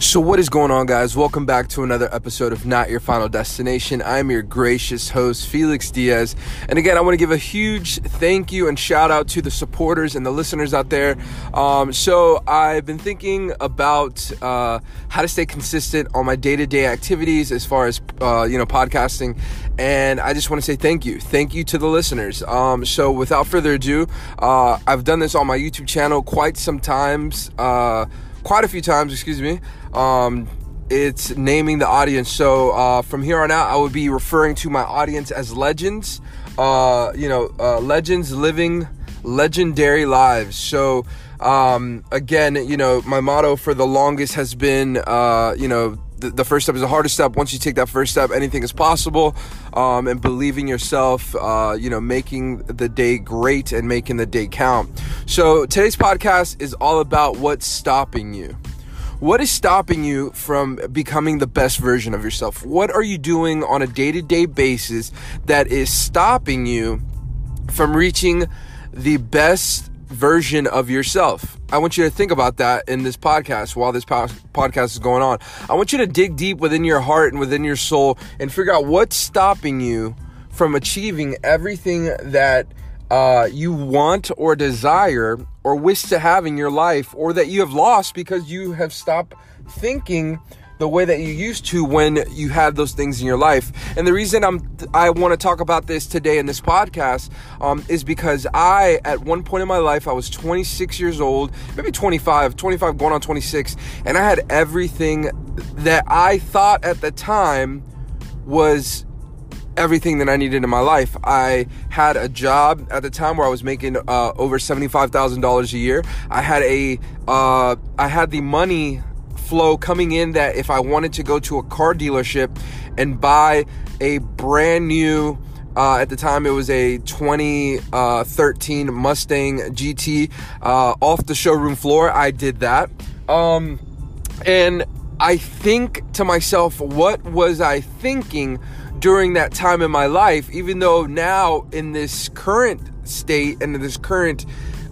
So, what is going on, guys? Welcome back to another episode of Not Your Final Destination. I'm your gracious host, Felix Diaz. And again, I want to give a huge thank you and shout out to the supporters and the listeners out there. Um, so, I've been thinking about uh, how to stay consistent on my day to day activities as far as, uh, you know, podcasting. And I just want to say thank you. Thank you to the listeners. Um, so, without further ado, uh, I've done this on my YouTube channel quite some times. Quite a few times, excuse me. Um, it's naming the audience. So uh, from here on out, I would be referring to my audience as legends. Uh, you know, uh, legends living legendary lives. So um, again, you know, my motto for the longest has been, uh, you know, the, first step is the hardest step. Once you take that first step, anything is possible. Um, and believing yourself, uh, you know, making the day great and making the day count. So today's podcast is all about what's stopping you. What is stopping you from becoming the best version of yourself? What are you doing on a day to day basis that is stopping you from reaching the best version of yourself? I want you to think about that in this podcast while this po- podcast is going on. I want you to dig deep within your heart and within your soul and figure out what's stopping you from achieving everything that uh, you want or desire or wish to have in your life or that you have lost because you have stopped thinking the way that you used to when you had those things in your life. And the reason I'm I want to talk about this today in this podcast um, is because I at one point in my life I was 26 years old, maybe 25, 25 going on 26, and I had everything that I thought at the time was everything that I needed in my life. I had a job at the time where I was making uh, over seventy-five thousand dollars a year. I had a, uh, I had the money flow coming in that if I wanted to go to a car dealership and buy a brand new. Uh, at the time, it was a 2013 uh, Mustang GT uh, off the showroom floor. I did that. Um, and I think to myself, what was I thinking during that time in my life, even though now in this current state and in this current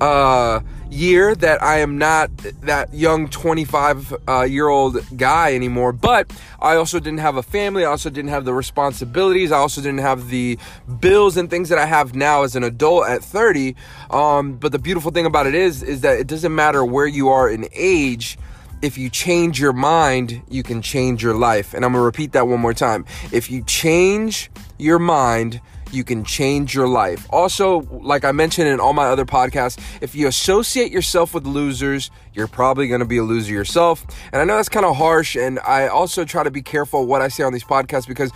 uh, year that I am not that young 25 uh, year old guy anymore. But I also didn't have a family. I also didn't have the responsibilities. I also didn't have the bills and things that I have now as an adult at 30. Um, but the beautiful thing about it is, is that it doesn't matter where you are in age if you change your mind, you can change your life. And I'm to repeat that one more time. If you change your mind, you can change your life. Also, like I mentioned in all my other podcasts, if you associate yourself with losers, you're probably going to be a loser yourself. And I know that's kind of harsh. And I also try to be careful what I say on these podcasts because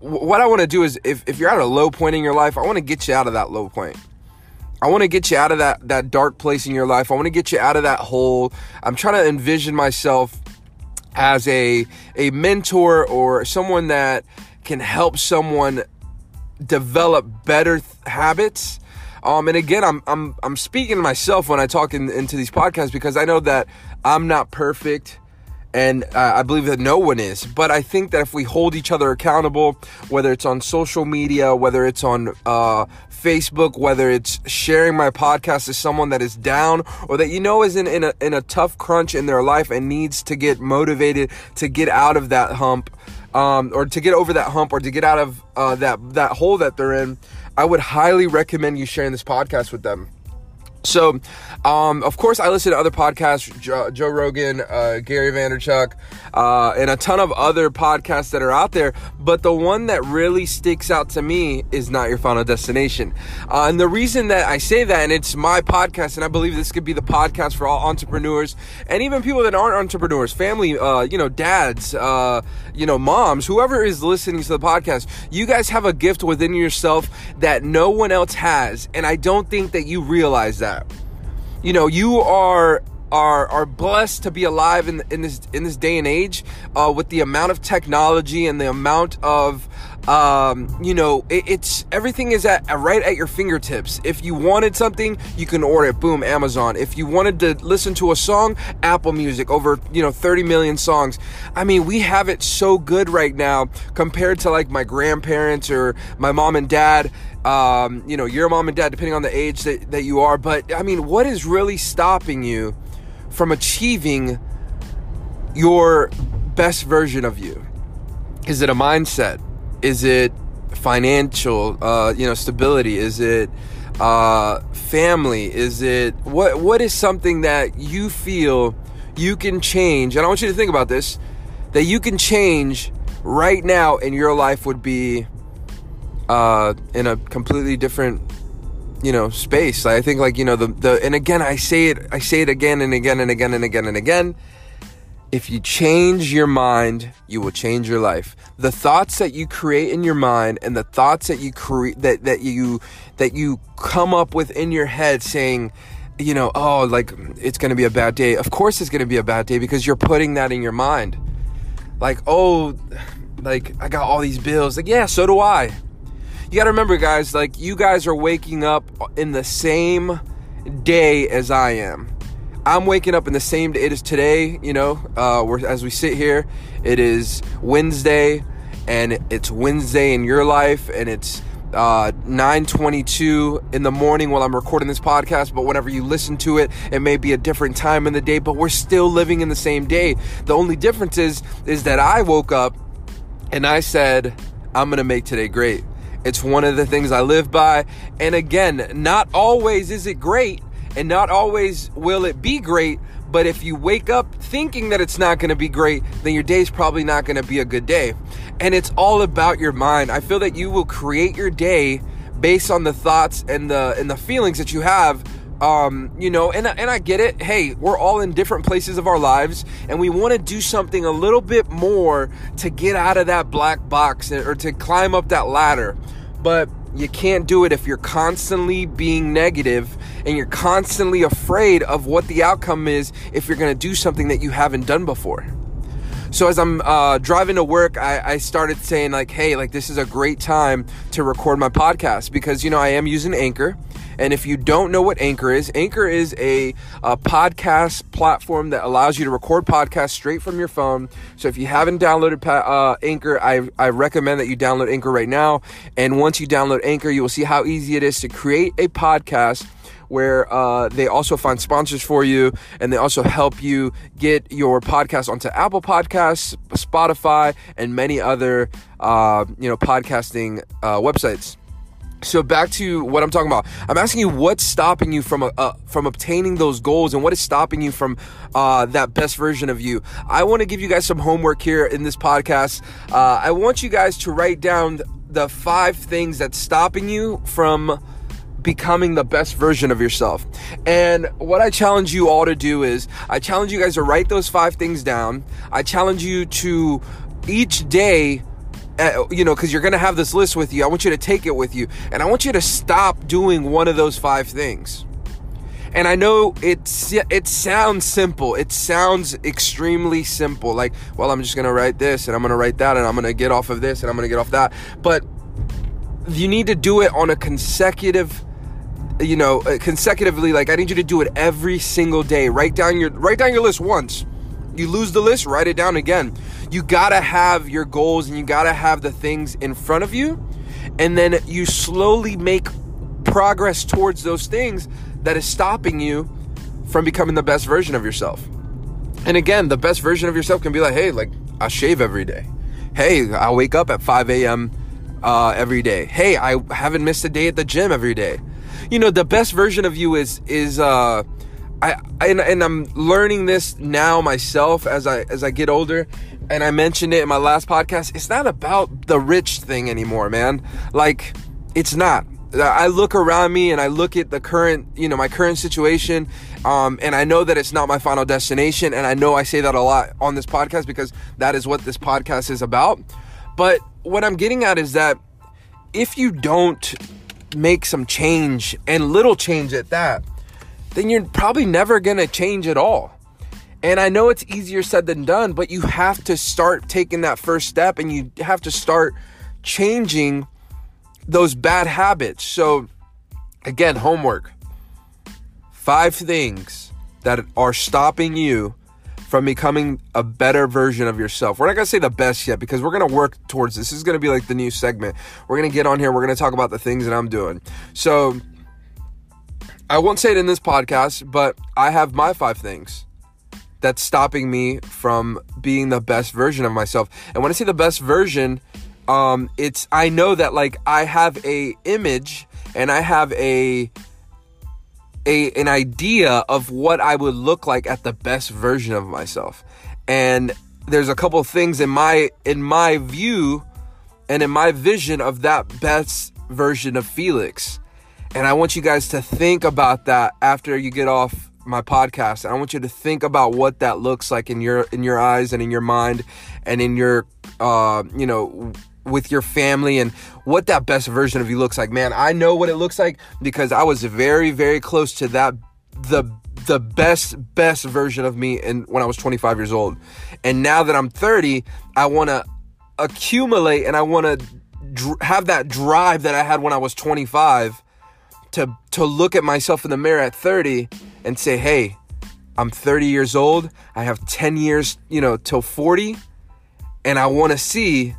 what I want to do is if, if you're at a low point in your life, I want to get you out of that low point. I want to get you out of that that dark place in your life. I want to get you out of that hole. I'm trying to envision myself as a a mentor or someone that can help someone develop better th- habits. Um, and again, I'm I'm I'm speaking to myself when I talk in, into these podcasts because I know that I'm not perfect and uh, I believe that no one is. But I think that if we hold each other accountable, whether it's on social media, whether it's on uh, Facebook, whether it's sharing my podcast to someone that is down or that you know is in, in, a, in a tough crunch in their life and needs to get motivated to get out of that hump. Um, or to get over that hump or to get out of uh, that that hole that they're in, I would highly recommend you sharing this podcast with them. So, um, of course, I listen to other podcasts, Joe, Joe Rogan, uh, Gary Vaynerchuk, uh, and a ton of other podcasts that are out there. But the one that really sticks out to me is Not Your Final Destination. Uh, and the reason that I say that, and it's my podcast, and I believe this could be the podcast for all entrepreneurs and even people that aren't entrepreneurs, family, uh, you know, dads, uh, you know, moms, whoever is listening to the podcast, you guys have a gift within yourself that no one else has. And I don't think that you realize that that. You know, you are are are blessed to be alive in in this in this day and age uh, with the amount of technology and the amount of um, you know it, it's everything is at right at your fingertips if you wanted something you can order it boom amazon if you wanted to listen to a song apple music over you know 30 million songs i mean we have it so good right now compared to like my grandparents or my mom and dad um, you know, your mom and dad, depending on the age that, that you are. But I mean, what is really stopping you from achieving your best version of you? Is it a mindset? Is it financial, uh, you know, stability? Is it uh, family? Is it what? What is something that you feel you can change? And I want you to think about this: that you can change right now, and your life would be uh, in a completely different you know space i think like you know the the and again i say it i say it again and again and again and again and again if you change your mind, you will change your life. The thoughts that you create in your mind and the thoughts that you create that that you that you come up with in your head saying, you know, oh, like it's going to be a bad day. Of course it's going to be a bad day because you're putting that in your mind. Like, oh, like I got all these bills. Like, yeah, so do I. You got to remember guys, like you guys are waking up in the same day as I am I'm waking up in the same day. It is today, you know, uh, we're, as we sit here, it is Wednesday, and it's Wednesday in your life, and it's uh, 9:22 in the morning while I'm recording this podcast. But whenever you listen to it, it may be a different time in the day. But we're still living in the same day. The only difference is is that I woke up and I said, "I'm gonna make today great." It's one of the things I live by. And again, not always is it great and not always will it be great, but if you wake up thinking that it's not going to be great, then your day's probably not going to be a good day. And it's all about your mind. I feel that you will create your day based on the thoughts and the and the feelings that you have um, you know, and and I get it. Hey, we're all in different places of our lives, and we want to do something a little bit more to get out of that black box or to climb up that ladder. But you can't do it if you're constantly being negative and you're constantly afraid of what the outcome is if you're going to do something that you haven't done before. So as I'm uh, driving to work, I, I, started saying like, "Hey, like this is a great time to record my podcast because you know I am using Anchor, and if you don't know what Anchor is, Anchor is a, a, podcast platform that allows you to record podcasts straight from your phone. So if you haven't downloaded uh, Anchor, I, I recommend that you download Anchor right now. And once you download Anchor, you will see how easy it is to create a podcast where uh, they also find sponsors for you and they also help you get your podcast onto Apple Podcasts, Spotify, and many other uh, you know podcasting uh, websites. So back to what I'm talking about. I'm asking you what's stopping you from uh, from obtaining those goals, and what is stopping you from uh, that best version of you. I want to give you guys some homework here in this podcast. Uh, I want you guys to write down the five things that's stopping you from becoming the best version of yourself. And what I challenge you all to do is, I challenge you guys to write those five things down. I challenge you to each day uh, you know, because you're going to have this list with you. I want you to take it with you. And I want you to stop doing one of those five things. And I know it's it sounds simple. It sounds extremely simple. Like, well, I'm just going to write this and I'm going to write that and I'm going to get off of this and I'm going to get off that. But you need to do it on a consecutive you know, uh, consecutively like I need you to do it every single day. Write down your write down your list once. You lose the list, write it down again you gotta have your goals and you gotta have the things in front of you. And then you slowly make progress towards those things that is stopping you from becoming the best version of yourself. And again, the best version of yourself can be like, hey, like I shave every day. Hey, I wake up at 5 a.m. Uh, every day. Hey, I haven't missed a day at the gym every day. You know, the best version of you is is uh, I, and, and I'm learning this now myself as I as I get older and I mentioned it in my last podcast, it's not about the rich thing anymore, man. Like, it's not. I look around me and I look at the current, you know, my current situation, um, and I know that it's not my final destination. And I know I say that a lot on this podcast because that is what this podcast is about. But what I'm getting at is that if you don't make some change and little change at that, then you're probably never gonna change at all. And I know it's easier said than done, but you have to start taking that first step and you have to start changing those bad habits. So, again, homework. Five things that are stopping you from becoming a better version of yourself. We're not to say the best yet because we're to work towards this. This is to be like the new segment. We're to get on here. We're to talk about the things that I'm doing. So, I won't say it in this podcast, but I have my five things that's stopping me from being the best version of myself. And when I say the best version, um, it's I know that like I have a image and I have a a an idea of what I would look like at the best version of myself. And there's a couple things in my in my view and in my vision of that best version of Felix. And I want you guys to think about that after you get off my podcast. I want you to think about what that looks like in your in your eyes and in your mind and in your uh, you know with your family and what that best version of you looks like. Man, I know what it looks like because I was very very close to that the the best best version of me and when I was 25 years old. And now that I'm 30, I want to accumulate and I want to dr- have that drive that I had when I was 25 to to look at myself in the mirror at 30 and say, "Hey, I'm 30 years old. I have 10 years, you know, till 40, and I want to see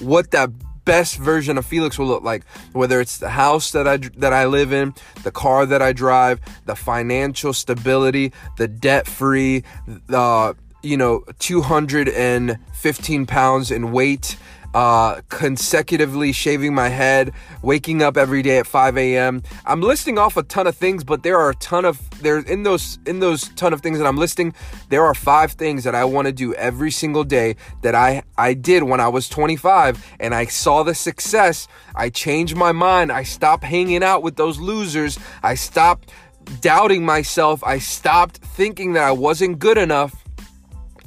what that best version of Felix will look like. Whether it's the house that I that I live in, the car that I drive, the financial stability, the debt free, the uh, you know 215 pounds in weight uh, consecutively shaving my head, waking up every day at 5 a.m. I'm listing off a ton of things, but there are a ton of there in those in those ton of things that I'm listing. There are five things that I want to do every single day that I I did when I was 25, and I saw the success. I changed my mind. I stopped hanging out with those losers. I stopped doubting myself. I stopped thinking that I wasn't good enough,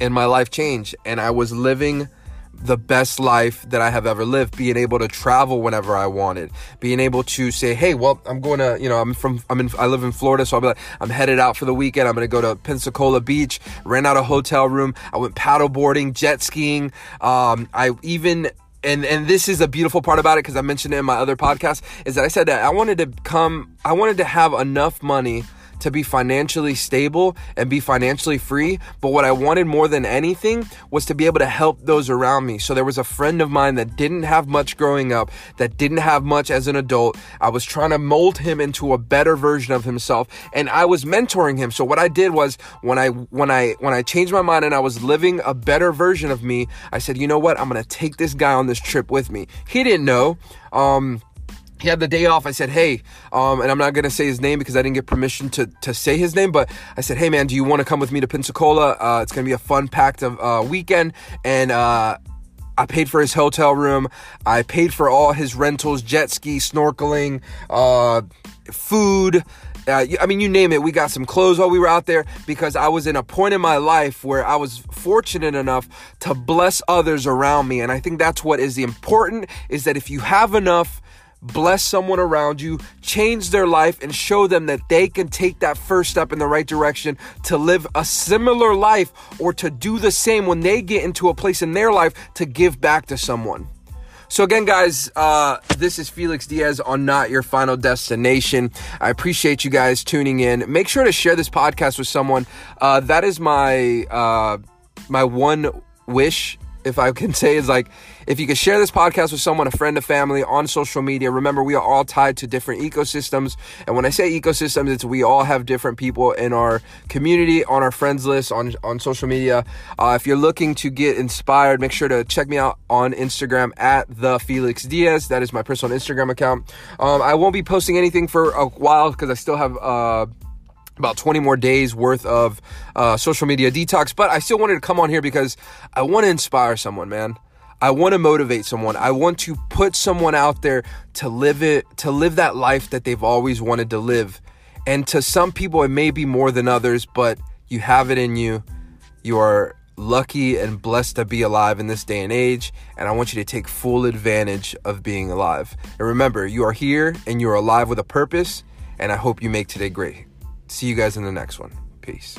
and my life changed, and I was living the best life that I have ever lived, being able to travel whenever I wanted, being able to say, hey, well, I'm going to, you know, I'm from, I'm in, I live in Florida, so I'll be like, I'm headed out for the weekend. I'm going to go to Pensacola Beach, rent out a hotel room. I went paddleboarding, jet skiing. Um, I even, and and this is a beautiful part about it because I mentioned it in my other podcast is that I said that I wanted to come, I wanted to have enough money to be financially stable and be financially free. But what I wanted more than anything was to be able to help those around me. So there was a friend of mine that didn't have much growing up, that didn't have much as an adult. I was trying to mold him into a better version of himself and I was mentoring him. So what I did was when I when I when I changed my mind and I was living a better version of me, I said, "You know what? I'm going to take this guy on this trip with me." He didn't know um he had the day off. I said, hey, um, and I'm not gonna say his name because I didn't get permission to to say his name, but I said, hey man, do you want to come with me to Pensacola? Uh, it's gonna be a fun packed uh, weekend, and uh, I paid for his hotel room. I paid for all his rentals, jet ski, snorkeling, uh, food. Uh, I mean, you name it. We got some clothes while we were out there because I was in a point in my life where I was fortunate enough to bless others around me. And I think that's what is important is that if you have enough, bless someone around you, change their life, and show them that they can take that first step in the right direction to live a similar life or to do the same when they get into a place in their life to give back to someone. So again, guys, uh, this is Felix Diaz on Not Your Final Destination. I appreciate you guys tuning in. Make sure to share this podcast with someone. Uh, that is my uh, my one wish if I can say, is like if you could share this podcast with someone, a friend, a family on social media. Remember, we are all tied to different ecosystems. And when I say ecosystems, it's we all have different people in our community, on our friends list, on, on social media. Uh, if you're looking to get inspired, make sure to check me out on Instagram at the Felix Diaz. That is my personal Instagram account. Um, I won't be posting anything for a while because I still have. Uh, about 20 more days worth of uh, social media detox. But I still wanted to come on here because I want to inspire someone, man. I want to motivate someone. I want to put someone out there to live it, to live that life that they've always wanted to live. And to some people, it may be more than others, but you have it in you. You are lucky and blessed to be alive in this day and age. And I want you to take full advantage of being alive. And remember, you are here and you are alive with a purpose. And I hope you make today great. See you guys in the next one. Peace.